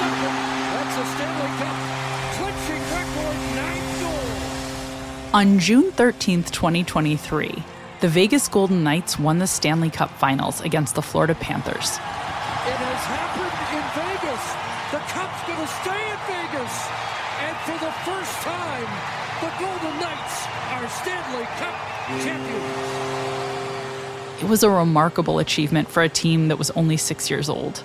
second. That's a Stanley Cup clinching record nine goals. On June 13th, 2023, the Vegas Golden Knights won the Stanley Cup Finals against the Florida Panthers. It has happened in Vegas. The Cup's going to stay in Vegas. And for the first time, the Golden Knights are Stanley Cup champions. It was a remarkable achievement for a team that was only six years old.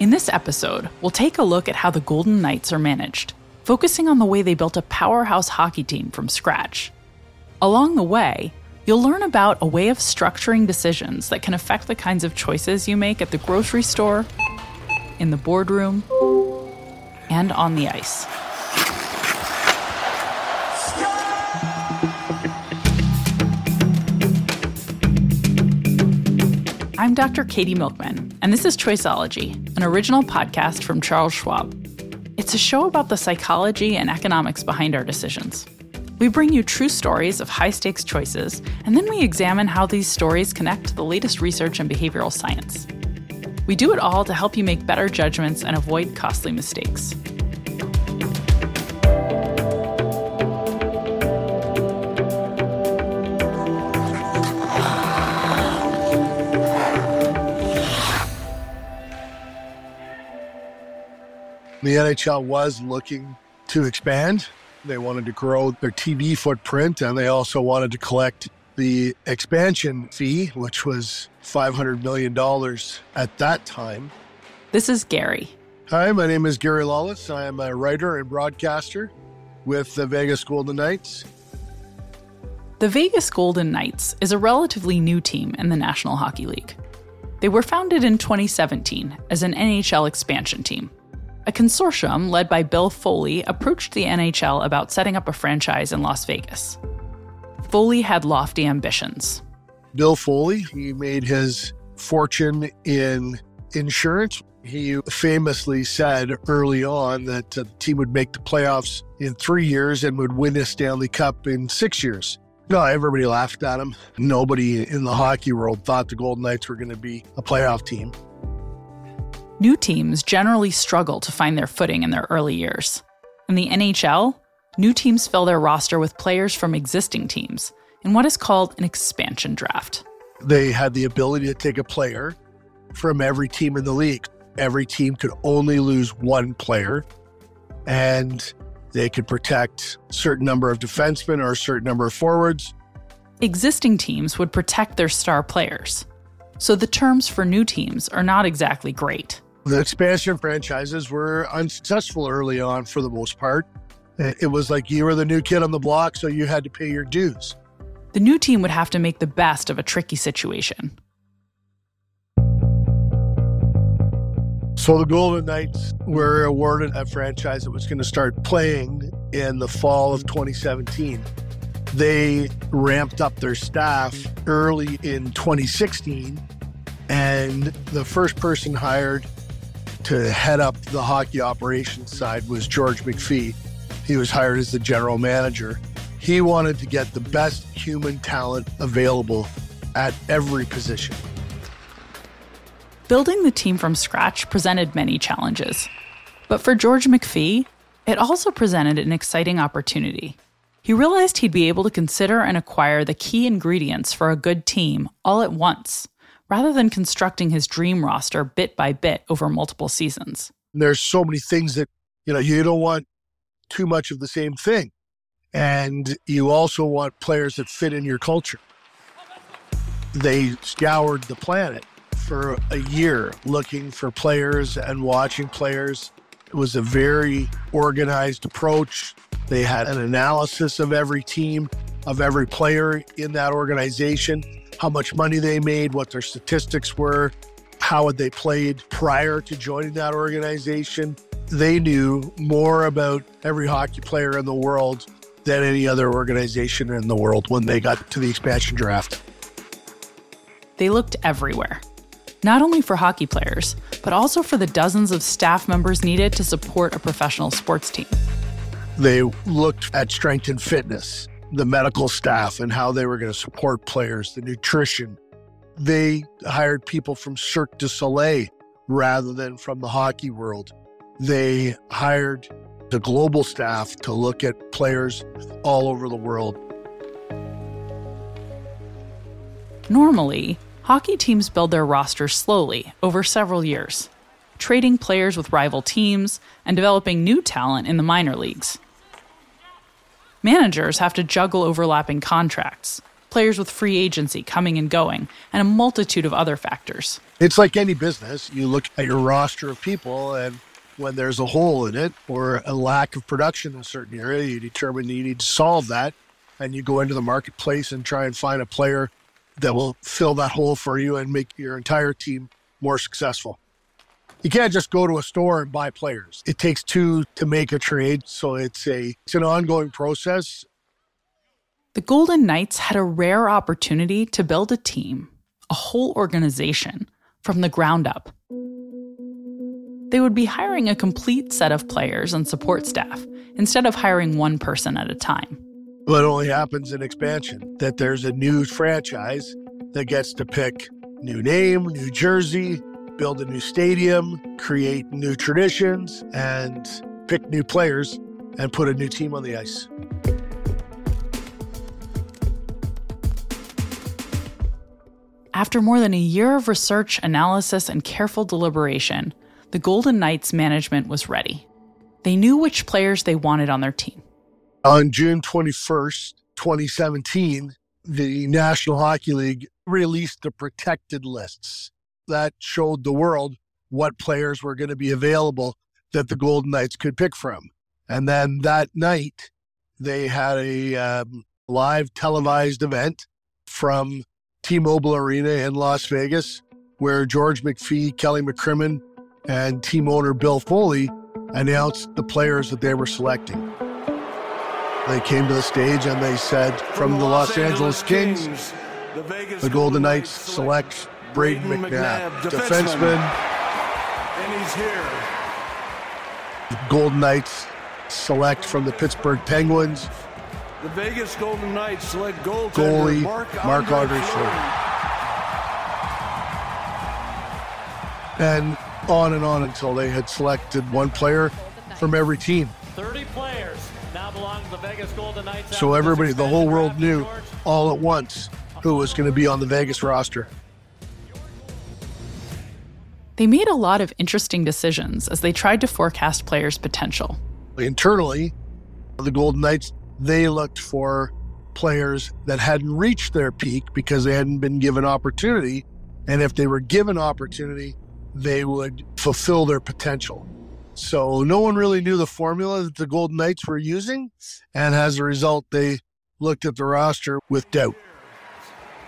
In this episode, we'll take a look at how the Golden Knights are managed, focusing on the way they built a powerhouse hockey team from scratch. Along the way, you'll learn about a way of structuring decisions that can affect the kinds of choices you make at the grocery store, in the boardroom, and on the ice. I'm Dr. Katy Milkman, and this is Choiceology, an original podcast from Charles Schwab. It's a show about the psychology and economics behind our decisions. We bring you true stories of high stakes choices, and then we examine how these stories connect to the latest research and behavioral science. We do it all to help you make better judgments and avoid costly mistakes. The NHL was looking to expand. They wanted to grow their TV footprint and they also wanted to collect the expansion fee, which was $500 million at that time. This is Gary. Hi, my name is Gary Lawless. I am a writer and broadcaster with the Vegas Golden Knights. The Vegas Golden Knights is a relatively new team in the National Hockey League. They were founded in 2017 as an NHL expansion team. A consortium led by Bill Foley approached the NHL about setting up a franchise in Las Vegas. Foley had lofty ambitions. Bill Foley, he made his fortune in insurance. He famously said early on that uh, the team would make the playoffs in three years and would win a Stanley Cup in six years. No, everybody laughed at him. Nobody in the hockey world thought the Golden Knights were going to be a playoff team. New teams generally struggle to find their footing in their early years. In the NHL, new teams fill their roster with players from existing teams in what is called an expansion draft. They had the ability to take a player from every team in the league. Every team could only lose one player, and they could protect a certain number of defensemen or a certain number of forwards. Existing teams would protect their star players. So the terms for new teams are not exactly great. The expansion franchises were unsuccessful early on for the most part. It was like you were the new kid on the block, so you had to pay your dues. The new team would have to make the best of a tricky situation. So the Golden Knights were awarded a franchise that was going to start playing in the fall of 2017. They ramped up their staff early in 2016, and the first person hired to head up the hockey operations side was George McPhee. He was hired as the general manager. He wanted to get the best human talent available at every position. Building the team from scratch presented many challenges. But for George McPhee, it also presented an exciting opportunity. He realized he'd be able to consider and acquire the key ingredients for a good team all at once rather than constructing his dream roster bit by bit over multiple seasons. There's so many things that, you know, you don't want too much of the same thing. And you also want players that fit in your culture. They scoured the planet for a year looking for players and watching players. It was a very organized approach. They had an analysis of every team, of every player in that organization how much money they made, what their statistics were, how had they played prior to joining that organization. They knew more about every hockey player in the world than any other organization in the world when they got to the expansion draft. They looked everywhere, not only for hockey players, but also for the dozens of staff members needed to support a professional sports team. They looked at strength and fitness the medical staff and how they were going to support players, the nutrition. They hired people from Cirque du Soleil rather than from the hockey world. they hired the global staff to look at players all over the world. Normally, hockey teams build their rosters slowly over several years, trading players with rival teams and developing new talent in the minor leagues. Managers have to juggle overlapping contracts, players with free agency coming and going, and a multitude of other factors. It's like any business. You look at your roster of people, and when there's a hole in it or a lack of production in a certain area, you determine that you need to solve that. And you go into the marketplace and try and find a player that will fill that hole for you and make your entire team more successful. You can't just go to a store and buy players. It takes two to make a trade, so it's a it's an ongoing process. The Golden Knights had a rare opportunity to build a team, a whole organization, from the ground up. They would be hiring a complete set of players and support staff instead of hiring one person at a time. Well, it only happens in expansion that there's a new franchise that gets to pick new name, new jersey, build a new stadium, create new traditions, and pick new players and put a new team on the ice. After more than a year of research, analysis, and careful deliberation, the Golden Knights management was ready. They knew which players they wanted on their team. On June 21st, 2017, the National Hockey League released the protected lists that showed the world what players were going to be available that the Golden Knights could pick from. And then that night, they had a um, live televised event from T Mobile Arena in Las Vegas, where George McPhee, Kelly McCrimmon, and team owner Bill Foley announced the players that they were selecting. They came to the stage and they said, from, from the Los, Los Angeles, Angeles Kings, Kings, the, the Golden Knights select Brayden McNabb, McNabb defenseman. And he's here. The Golden Knights select from the Pittsburgh Penguins. The Vegas Golden Knights select goalie Marc-Andre Fleury. And on and on until they had selected one player from every team. 30 players now belong to the Vegas Golden Knights. So everybody, the whole world knew all at once who was going to be on the Vegas roster. They made a lot of interesting decisions as they tried to forecast players' potential. Internally, the Golden Knights, they looked for players that hadn't reached their peak because they hadn't been given opportunity. And if they were given opportunity, they would fulfill their potential. So no one really knew the formula that the Golden Knights were using. And as a result, they looked at the roster with doubt.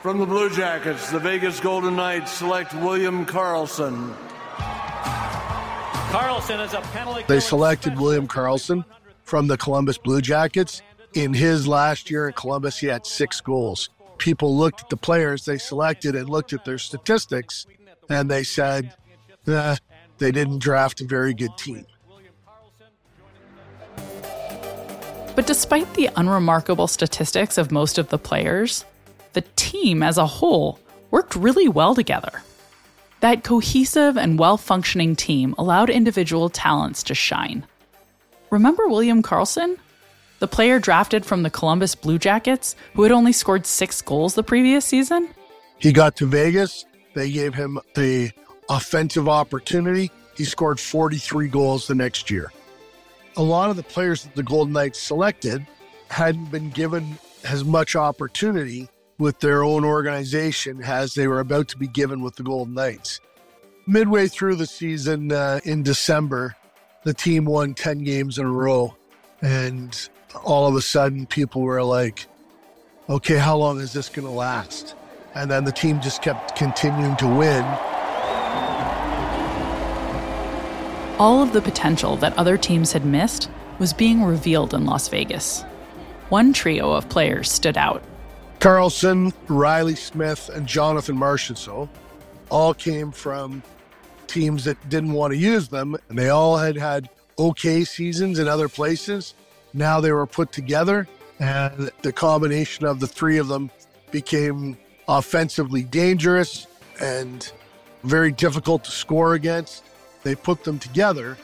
From the Blue Jackets, the Vegas Golden Knights select William Carlson. Karlsson is a penalty. They selected William Karlsson from the Columbus Blue Jackets. In his last year in Columbus, he had six goals. People looked at the players they selected and looked at their statistics, and they said, eh, they didn't draft a very good team. But despite the unremarkable statistics of most of the players, the team as a whole worked really well together. That cohesive and well functioning team allowed individual talents to shine. Remember William Karlsson? The player drafted from the Columbus Blue Jackets who had only scored six goals the previous season? He got to Vegas. They gave him the offensive opportunity. He scored 43 goals the next year. A lot of the players that the Golden Knights selected hadn't been given as much opportunity with their own organization as they were about to be given with the Golden Knights. Midway through the season uh, in December, the team won 10 games in a row. And all of a sudden, people were like, okay, how long is this going to last? And then the team just kept continuing to win. All of the potential that other teams had missed was being revealed in Las Vegas. One trio of players stood out Karlsson, Reilly Smith, and Jonathan Marchessault all came from teams that didn't want to use them, and they all had had okay seasons in other places. Now they were put together, and the combination of the three of them became offensively dangerous and very difficult to score against. They put them together,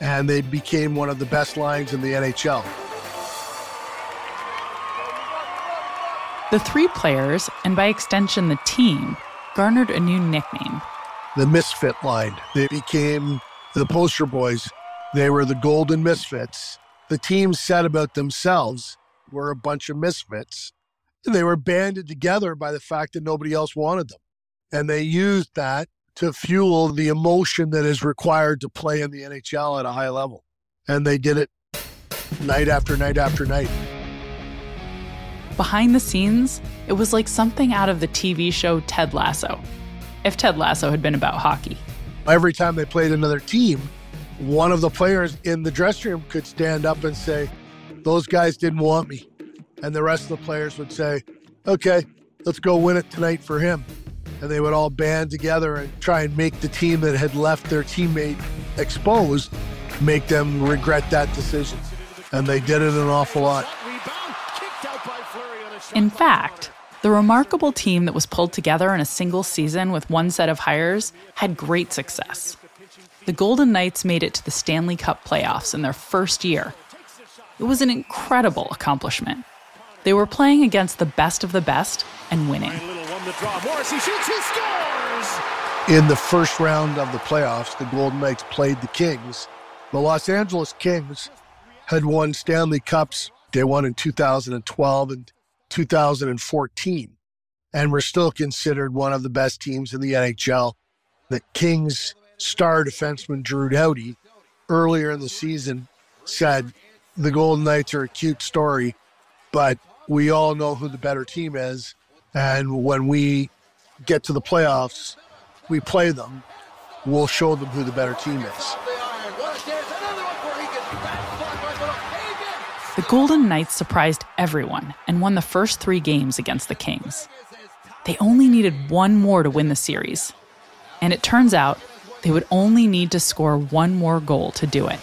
and they became one of the best lines in the NHL. The three players, and by extension the team, garnered a new nickname the Misfit line. They became the poster boys. They were the Golden Misfits. The team said about themselves we're a bunch of misfits. They were banded together by the fact that nobody else wanted them. And they used that to fuel the emotion that is required to play in the NHL at a high level. And they did it night after night after night. Behind the scenes, it was like something out of the TV show Ted Lasso, if Ted Lasso had been about hockey. Every time they played another team, one of the players in the dressing room could stand up and say, Those guys didn't want me. And the rest of the players would say, Okay, let's go win it tonight for him. And they would all band together and try and make the team that had left their teammate exposed make them regret that decision. And they did it an awful lot. In fact, the remarkable team that was pulled together in a single season with one set of hires had great success. The Golden Knights made it to the Stanley Cup playoffs in their first year. It was an incredible accomplishment. They were playing against the best of the best and winning. In the first round of the playoffs, the Golden Knights played the Kings. The Los Angeles Kings had won Stanley Cups. They won in 2012 and 2014 and were still considered one of the best teams in the NHL. The Kings star defenseman Drew Doughty earlier in the season said the Golden Knights are a cute story, but we all know who the better team is. And when we get to the playoffs, we play them, we'll show them who the better team is. The Golden Knights surprised everyone and won the first three games against the Kings. They only needed one more to win the series. And it turns out they would only need to score one more goal to do it.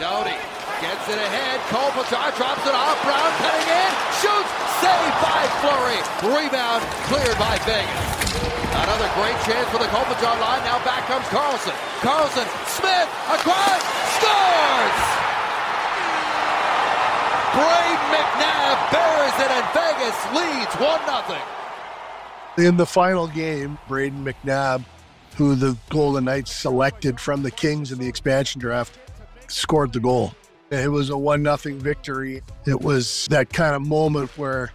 Doughty gets it ahead. Kopitar drops it off. Brown cutting in. Shoots. Saved by Fleury. Rebound cleared by Vegas. Another great chance for the Kopitar line. Now back comes Karlsson. Karlsson. Smith. Across. Scores! Brayden McNabb buries it and Vegas leads 1 0. In the final game, Brayden McNabb, who the Golden Knights selected from the Kings in the expansion draft, scored the goal. It was a 1 0 victory. It was that kind of moment where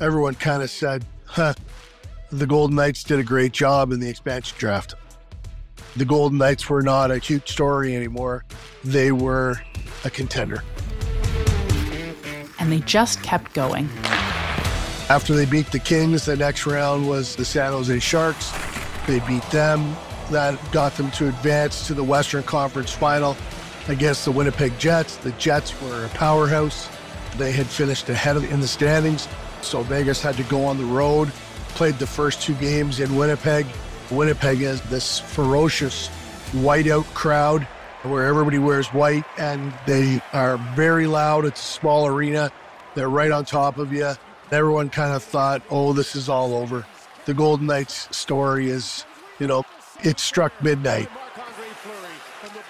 everyone kind of said, huh, the Golden Knights did a great job in the expansion draft. The Golden Knights were not a cute story anymore, they were a contender and they just kept going. After they beat the Kings, the next round was the San Jose Sharks. They beat them. That got them to advance to the Western Conference final against the Winnipeg Jets. The Jets were a powerhouse. They had finished ahead in the standings, so Vegas had to go on the road. Played the first two games in Winnipeg. Winnipeg is this ferocious whiteout crowd where everybody wears white and they are very loud. It's a small arena. They're right on top of you. Everyone kind of thought, oh, this is all over. The Golden Knights story is, you know, it struck midnight.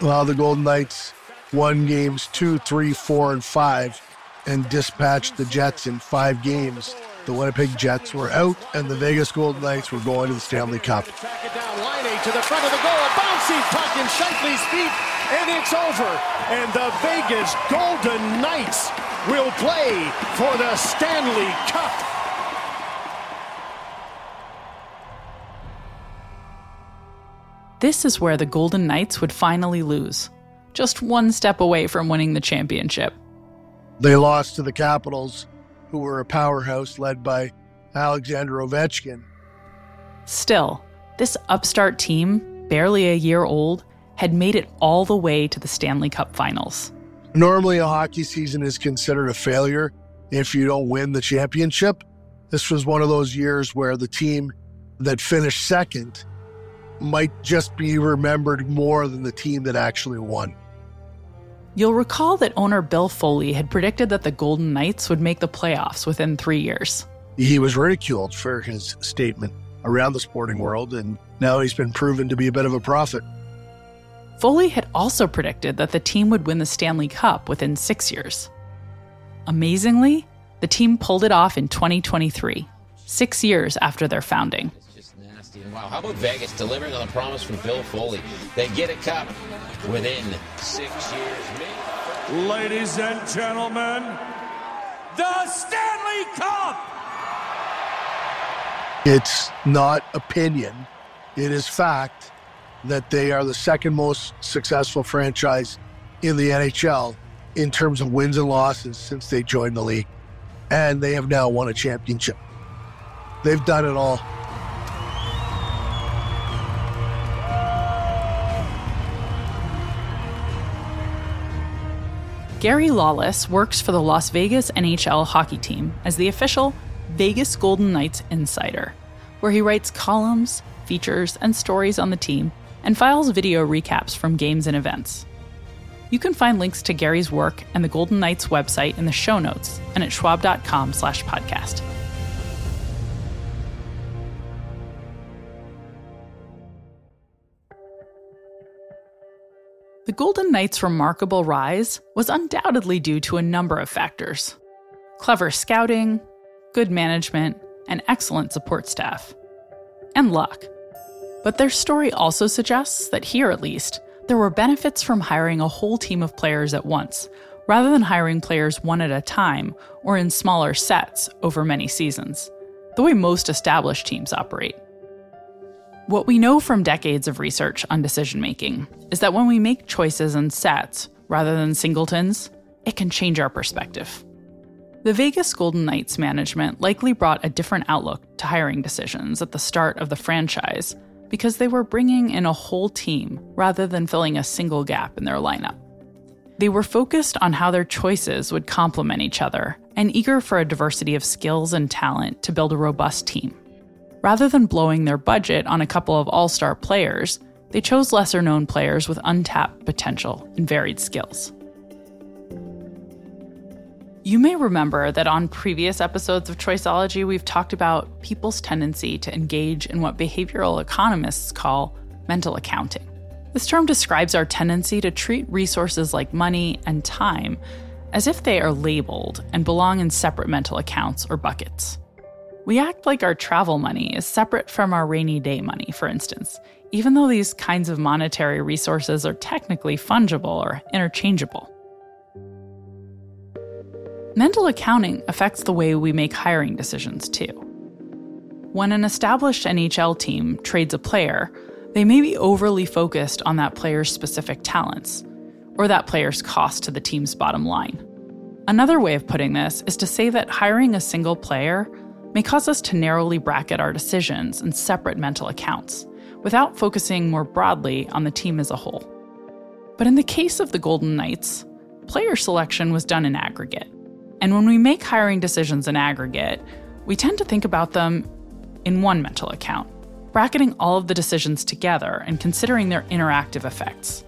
Well, the Golden Knights won games two, three, four, and five and dispatched the Jets in five games. The Winnipeg Jets were out, and the Vegas Golden Knights were going to the Stanley Cup. It down, Laine to the front of the goal, a bouncy puck in feet, and it's over. And the Vegas Golden Knights will play for the Stanley Cup. This is where the Golden Knights would finally lose, just one step away from winning the championship. They lost to the Capitals, who were a powerhouse led by Alexander Ovechkin. Still, this upstart team, barely a year old, had made it all the way to the Stanley Cup finals. Normally, a hockey season is considered a failure if you don't win the championship. This was one of those years where the team that finished second might just be remembered more than the team that actually won. You'll recall that owner Bill Foley had predicted that the Golden Knights would make the playoffs within three years. He was ridiculed for his statement around the sporting world, and now he's been proven to be a bit of a prophet. Foley had also predicted that the team would win the Stanley Cup within six years. Amazingly, the team pulled it off in 2023, six years after their founding. Wow, how about Vegas delivering on the promise from Bill Foley? They get a cup within six years. Ladies and gentlemen, the Stanley Cup! It's not opinion, it is fact that they are the second most successful franchise in the NHL in terms of wins and losses since they joined the league. And they have now won a championship. They've done it all. Gary Lawless works for the Las Vegas NHL hockey team as the official Vegas Golden Knights insider, where he writes columns, features, and stories on the team and files video recaps from games and events. You can find links to Gary's work and the Golden Knights website in the show notes and at schwab.com slash podcast. The Golden Knights' remarkable rise was undoubtedly due to a number of factors clever scouting, good management, and excellent support staff, and luck. But their story also suggests that here, at least, there were benefits from hiring a whole team of players at once, rather than hiring players one at a time or in smaller sets over many seasons, the way most established teams operate. What we know from decades of research on decision making is that when we make choices in sets rather than singletons, it can change our perspective. The Vegas Golden Knights management likely brought a different outlook to hiring decisions at the start of the franchise because they were bringing in a whole team rather than filling a single gap in their lineup. They were focused on how their choices would complement each other and eager for a diversity of skills and talent to build a robust team. Rather than blowing their budget on a couple of all star players, they chose lesser known players with untapped potential and varied skills. You may remember that on previous episodes of Choiceology, we've talked about people's tendency to engage in what behavioral economists call mental accounting. This term describes our tendency to treat resources like money and time as if they are labeled and belong in separate mental accounts or buckets. We act like our travel money is separate from our rainy day money, for instance, even though these kinds of monetary resources are technically fungible or interchangeable. Mental accounting affects the way we make hiring decisions, too. When an established NHL team trades a player, they may be overly focused on that player's specific talents, or that player's cost to the team's bottom line. Another way of putting this is to say that hiring a single player may cause us to narrowly bracket our decisions in separate mental accounts, without focusing more broadly on the team as a whole. But in the case of the Golden Knights, player selection was done in aggregate. And when we make hiring decisions in aggregate, we tend to think about them in one mental account, bracketing all of the decisions together and considering their interactive effects.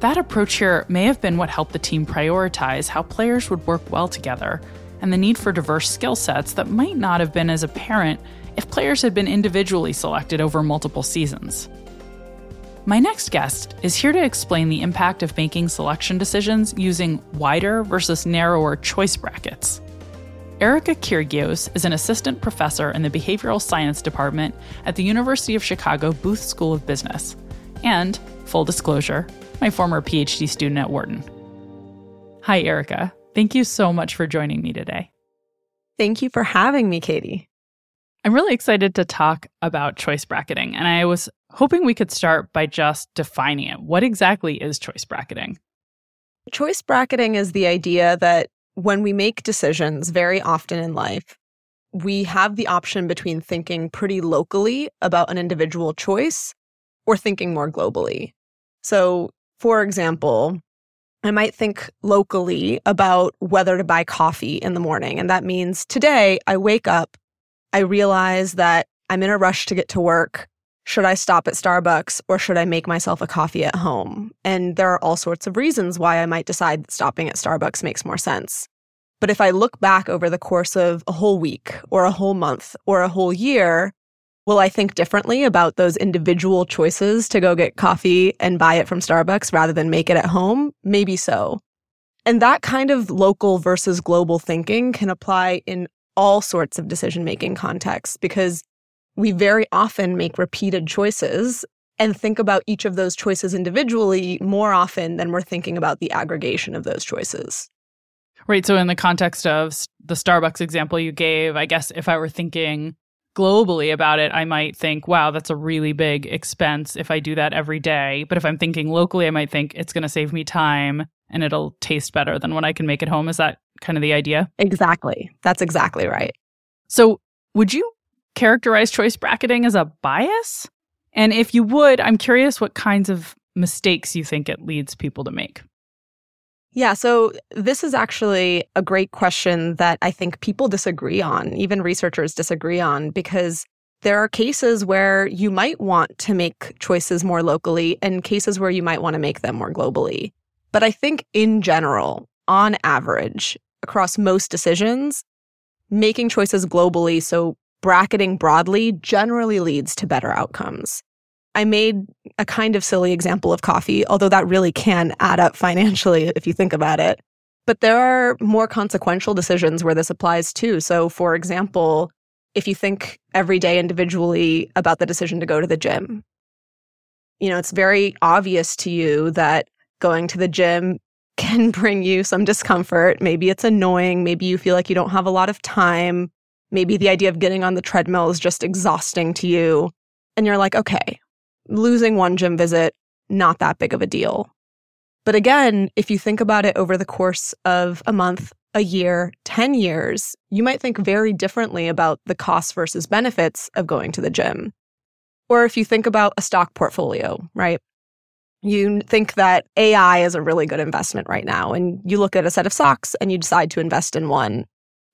That approach here may have been what helped the team prioritize how players would work well together and the need for diverse skill sets that might not have been as apparent if players had been individually selected over multiple seasons. My next guest is here to explain the impact of making selection decisions using wider versus narrower choice brackets. Erika Kirgios is an assistant professor in the behavioral science department at the University of Chicago Booth School of Business, and, full disclosure, my former PhD student at Wharton. Hi, Erika. Thank you so much for joining me today. Thank you for having me, Katy. I'm really excited to talk about choice bracketing, and I was hoping we could start by just defining it. What exactly is choice bracketing? Choice bracketing is the idea that when we make decisions very often in life, we have the option between thinking pretty locally about an individual choice or thinking more globally. So, for example, I might think locally about whether to buy coffee in the morning. And that means today I wake up, I realize that I'm in a rush to get to work. Should I stop at Starbucks or should I make myself a coffee at home? And there are all sorts of reasons why I might decide that stopping at Starbucks makes more sense. But if I look back over the course of a whole week or a whole month or a whole year, Will I think differently about those individual choices to go get coffee and buy it from Starbucks rather than make it at home? Maybe so. And that kind of local versus global thinking can apply in all sorts of decision making contexts because we very often make repeated choices and think about each of those choices individually more often than we're thinking about the aggregation of those choices. Right. So, in the context of the Starbucks example you gave, I guess if I were thinking globally about it, I might think, wow, that's a really big expense if I do that every day. But if I'm thinking locally, I might think it's going to save me time and it'll taste better than when I can make it home. Is that kind of the idea? Exactly. That's exactly right. So, would you characterize choice bracketing as a bias? And if you would, I'm curious what kinds of mistakes you think it leads people to make. Yeah, so this is actually a great question that I think people disagree on, even researchers disagree on, because there are cases where you might want to make choices more locally and cases where you might want to make them more globally. But I think in general, on average, across most decisions, making choices globally, so bracketing broadly, generally leads to better outcomes. I made a kind of silly example of coffee, although that really can add up financially if you think about it. But there are more consequential decisions where this applies too. So, for example, if you think every day individually about the decision to go to the gym, you know, it's very obvious to you that going to the gym can bring you some discomfort. Maybe it's annoying. Maybe you feel like you don't have a lot of time. Maybe the idea of getting on the treadmill is just exhausting to you. And you're like, okay, losing one gym visit, not that big of a deal. But again, if you think about it over the course of a month, a year, 10 years, you might think very differently about the costs versus benefits of going to the gym. Or if you think about a stock portfolio, right? You think that AI is a really good investment right now, and you look at a set of stocks and you decide to invest in one.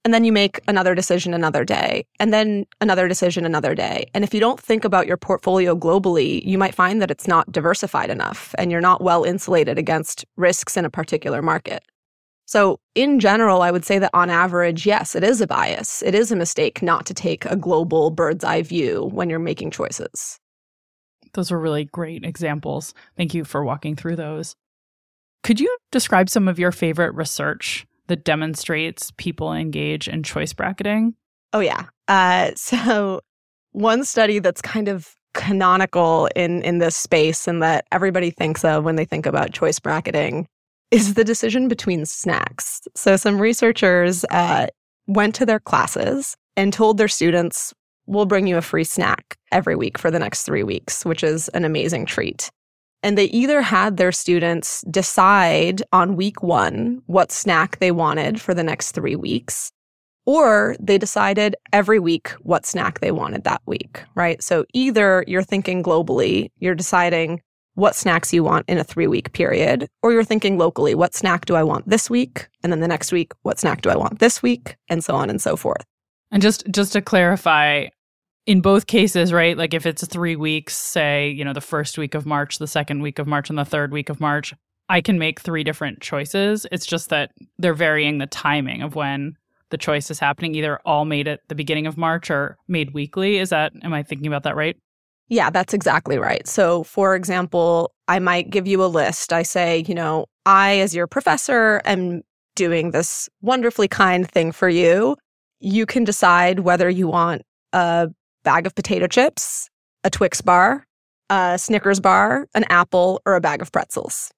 And then you make another decision another day, and then another decision another day. And if you don't think about your portfolio globally, you might find that it's not diversified enough and you're not well insulated against risks in a particular market. So, in general, I would say that on average, yes, it is a bias. It is a mistake not to take a global bird's eye view when you're making choices. Those were really great examples. Thank you for walking through those. Could you describe some of your favorite research that demonstrates people engage in choice bracketing? Oh, yeah. Uh, so, one study that's kind of canonical in, in this space and that everybody thinks of when they think about choice bracketing is the decision between snacks. So, some researchers uh, went to their classes and told their students, We'll bring you a free snack every week for the next three weeks, which is an amazing treat. And they either had their students decide on week one what snack they wanted for the next three weeks, or they decided every week what snack they wanted that week, right? So either you're thinking globally, you're deciding what snacks you want in a three week period, or you're thinking locally, what snack do I want this week? And then the next week, what snack do I want this week? And so on and so forth. And just just to clarify, in both cases, right? Like if it's three weeks, say, you know, the first week of March, the second week of March, and the third week of March, I can make three different choices. It's just that they're varying the timing of when the choice is happening, either all made at the beginning of March or made weekly. Is that, am I thinking about that right? Yeah, that's exactly right. So, for example, I might give you a list. I say, you know, I, as your professor, am doing this wonderfully kind thing for you. You can decide whether you want a bag of potato chips, a Twix bar, a Snickers bar, an apple, or a bag of pretzels.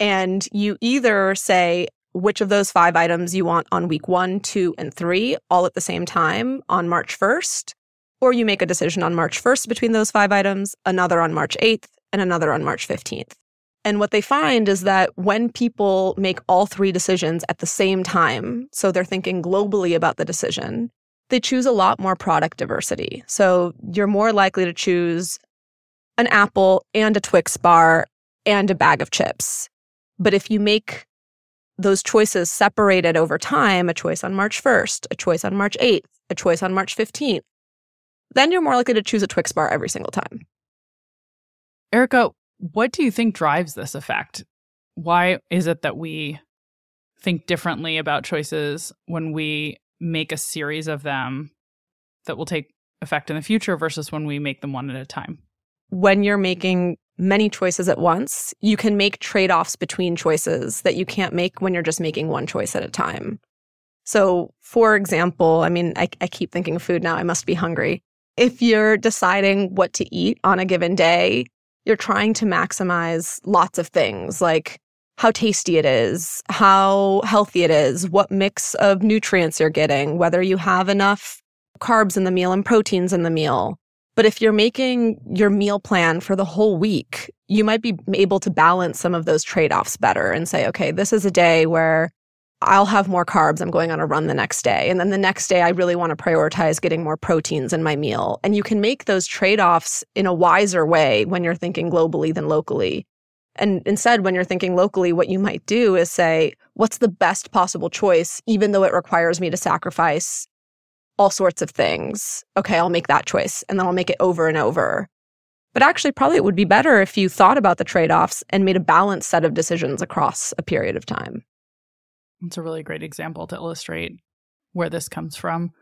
And you either say which of those five items you want on week one, two, and three, all at the same time on March 1st, or you make a decision on March 1st between those five items, another on March 8th, and another on March 15th. And what they find is that when people make all three decisions at the same time, so they're thinking globally about the decision, they choose a lot more product diversity. So you're more likely to choose an apple and a Twix bar and a bag of chips. But if you make those choices separated over time, a choice on March 1st, a choice on March 8th, a choice on March 15th, then you're more likely to choose a Twix bar every single time. Erika, what do you think drives this effect? Why is it that we think differently about choices when we make a series of them that will take effect in the future versus when we make them one at a time? When you're making many choices at once, you can make trade offs between choices that you can't make when you're just making one choice at a time. So, for example, I mean, I, I keep thinking of food now, I must be hungry. If you're deciding what to eat on a given day, you're trying to maximize lots of things like how tasty it is, how healthy it is, what mix of nutrients you're getting, whether you have enough carbs in the meal and proteins in the meal. But if you're making your meal plan for the whole week, you might be able to balance some of those trade offs better and say, okay, this is a day where I'll have more carbs. I'm going on a run the next day. And then the next day, I really want to prioritize getting more proteins in my meal. And you can make those trade offs in a wiser way when you're thinking globally than locally. And instead, when you're thinking locally, what you might do is say, what's the best possible choice, even though it requires me to sacrifice all sorts of things? Okay, I'll make that choice. And then I'll make it over and over. But actually, probably it would be better if you thought about the trade offs and made a balanced set of decisions across a period of time. It's a really great example to illustrate where this comes from.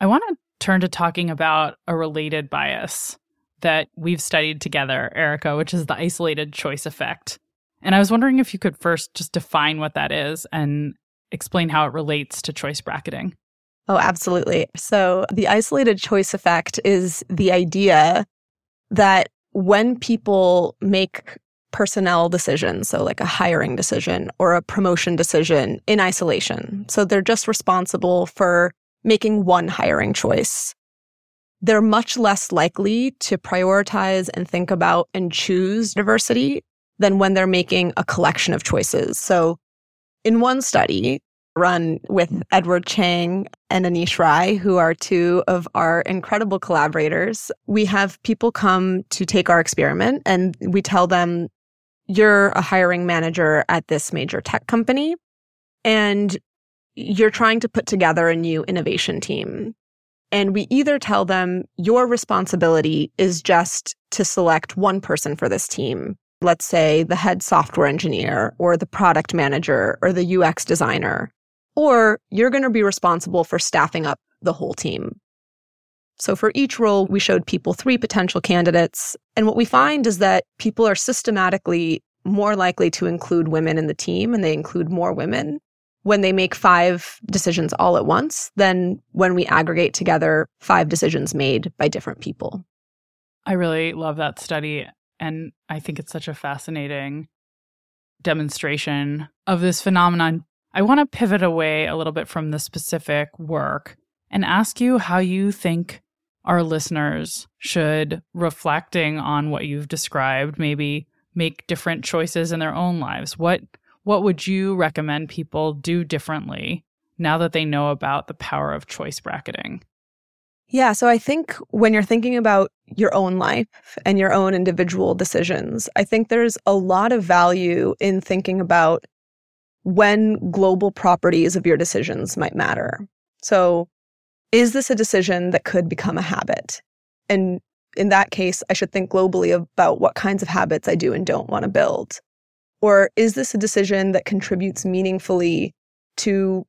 I want to turn to talking about a related bias that we've studied together, Erika, which is the isolated choice effect. And I was wondering if you could first just define what that is and explain how it relates to choice bracketing. Oh, absolutely. So, the isolated choice effect is the idea that when people make personnel decisions, so like a hiring decision or a promotion decision in isolation. So they're just responsible for making one hiring choice. They're much less likely to prioritize and think about and choose diversity than when they're making a collection of choices. So in one study, run with Edward Chang and Aneesh Rai, who are two of our incredible collaborators. We have people come to take our experiment and we tell them you're a hiring manager at this major tech company and you're trying to put together a new innovation team. And we either tell them your responsibility is just to select one person for this team. Let's say the head software engineer or the product manager or the UX designer, or you're going to be responsible for staffing up the whole team. So for each role, we showed people three potential candidates. And what we find is that people are systematically more likely to include women in the team and they include more women when they make five decisions all at once than when we aggregate together five decisions made by different people. I really love that study. And I think it's such a fascinating demonstration of this phenomenon. I want to pivot away a little bit from the specific work and ask you how you think our listeners should, reflecting on what you've described, maybe make different choices in their own lives? What what would you recommend people do differently now that they know about the power of choice bracketing? Yeah, so I think when you're thinking about your own life and your own individual decisions, I think there's a lot of value in thinking about when global properties of your decisions might matter. So, is this a decision that could become a habit? And in that case, I should think globally about what kinds of habits I do and don't want to build. Or is this a decision that contributes meaningfully to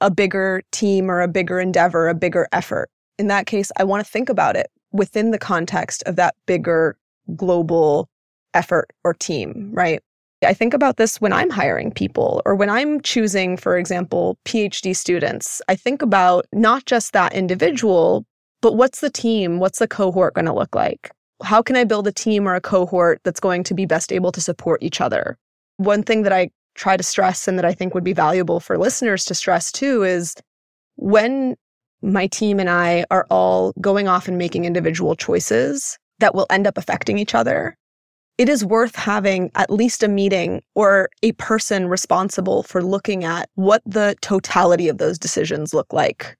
a bigger team or a bigger endeavor, a bigger effort? In that case, I want to think about it within the context of that bigger global effort or team, right? I think about this when I'm hiring people or when I'm choosing, for example, PhD students. I think about not just that individual, but what's the team? What's the cohort going to look like? How can I build a team or a cohort that's going to be best able to support each other? One thing that I try to stress and that I think would be valuable for listeners to stress too is when my team and I are all going off and making individual choices that will end up affecting each other, it is worth having at least a meeting or a person responsible for looking at what the totality of those decisions look like.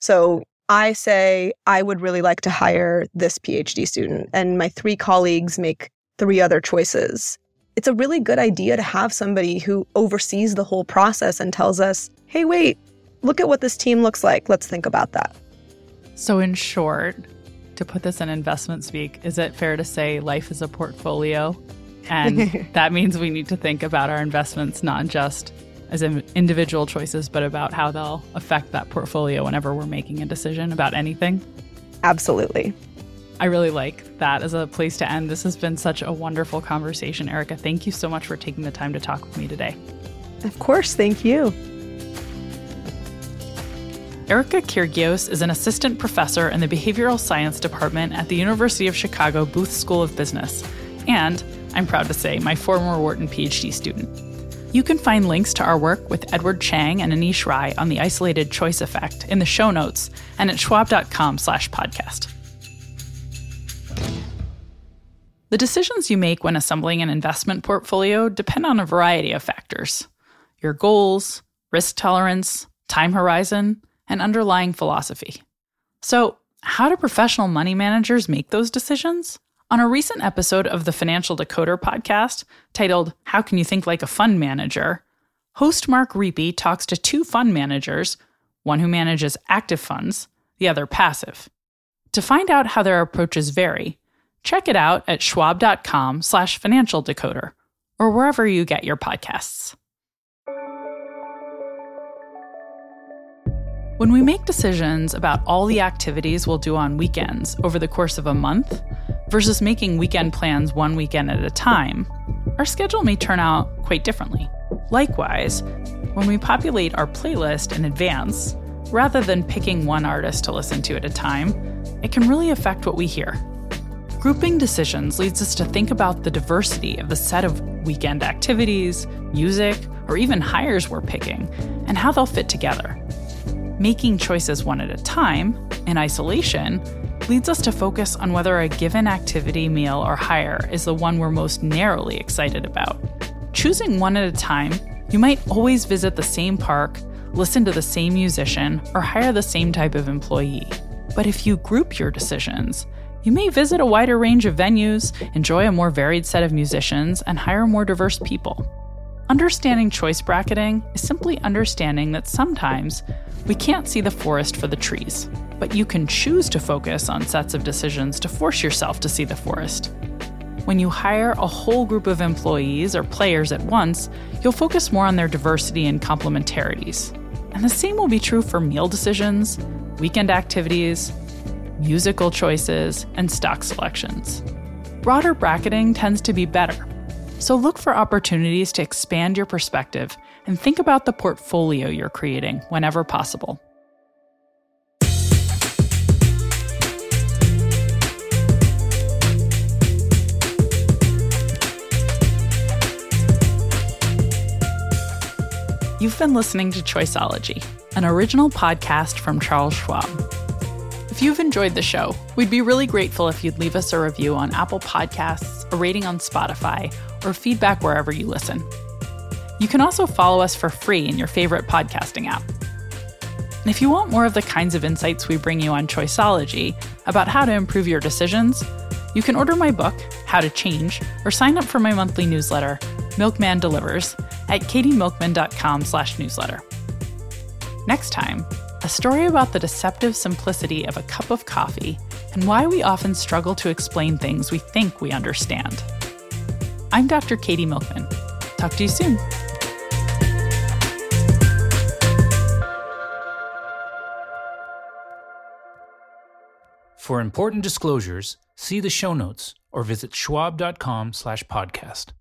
So I say, I would really like to hire this PhD student, and my three colleagues make three other choices. It's a really good idea to have somebody who oversees the whole process and tells us, hey, wait, look at what this team looks like. Let's think about that. So, in short, to put this in investment speak, is it fair to say life is a portfolio? And that means we need to think about our investments not just as individual choices, but about how they'll affect that portfolio whenever we're making a decision about anything? Absolutely. I really like that as a place to end. This has been such a wonderful conversation, Erika. Thank you so much for taking the time to talk with me today. Of course, thank you. Erika Kirgios is an assistant professor in the Behavioral Science Department at the University of Chicago Booth School of Business, and I'm proud to say, my former Wharton PhD student. You can find links to our work with Edward Chang and Aneesh Rai on the isolated choice effect in the show notes and at schwab.com slash podcast. The decisions you make when assembling an investment portfolio depend on a variety of factors your goals, risk tolerance, time horizon, and underlying philosophy. So, how do professional money managers make those decisions? On a recent episode of the Financial Decoder podcast titled How Can You Think Like a Fund Manager, host Mark Riepe talks to two fund managers, one who manages active funds, the other passive. To find out how their approaches vary, check it out at schwab.com slash financial decoder or wherever you get your podcasts. When we make decisions about all the activities we'll do on weekends over the course of a month versus making weekend plans one weekend at a time, our schedule may turn out quite differently. Likewise, when we populate our playlist in advance, rather than picking one artist to listen to at a time, it can really affect what we hear. Grouping decisions leads us to think about the diversity of the set of weekend activities, music, or even hires we're picking, and how they'll fit together. Making choices one at a time, in isolation, leads us to focus on whether a given activity, meal, or hire is the one we're most narrowly excited about. Choosing one at a time, you might always visit the same park, listen to the same musician, or hire the same type of employee. But if you group your decisions, you may visit a wider range of venues, enjoy a more varied set of musicians, and hire more diverse people. Understanding choice bracketing is simply understanding that sometimes we can't see the forest for the trees, but you can choose to focus on sets of decisions to force yourself to see the forest. When you hire a whole group of employees or players at once, you'll focus more on their diversity and complementarities. And the same will be true for meal decisions, weekend activities, musical choices, and stock selections. Broader bracketing tends to be better so look for opportunities to expand your perspective and think about the portfolio you're creating whenever possible. You've been listening to Choiceology, an original podcast from Charles Schwab. If you've enjoyed the show, we'd be really grateful if you'd leave us a review on Apple Podcasts, a rating on Spotify, or feedback wherever you listen. You can also follow us for free in your favorite podcasting app. And if you want more of the kinds of insights we bring you on Choiceology about how to improve your decisions, you can order my book, How to Change, or sign up for my monthly newsletter, Milkman Delivers, at katymilkman.com slash newsletter. Next time, a story about the deceptive simplicity of a cup of coffee and why we often struggle to explain things we think we understand. I'm Dr. Katy Milkman. Talk to you soon. For important disclosures, see the show notes or visit schwab.com slash podcast.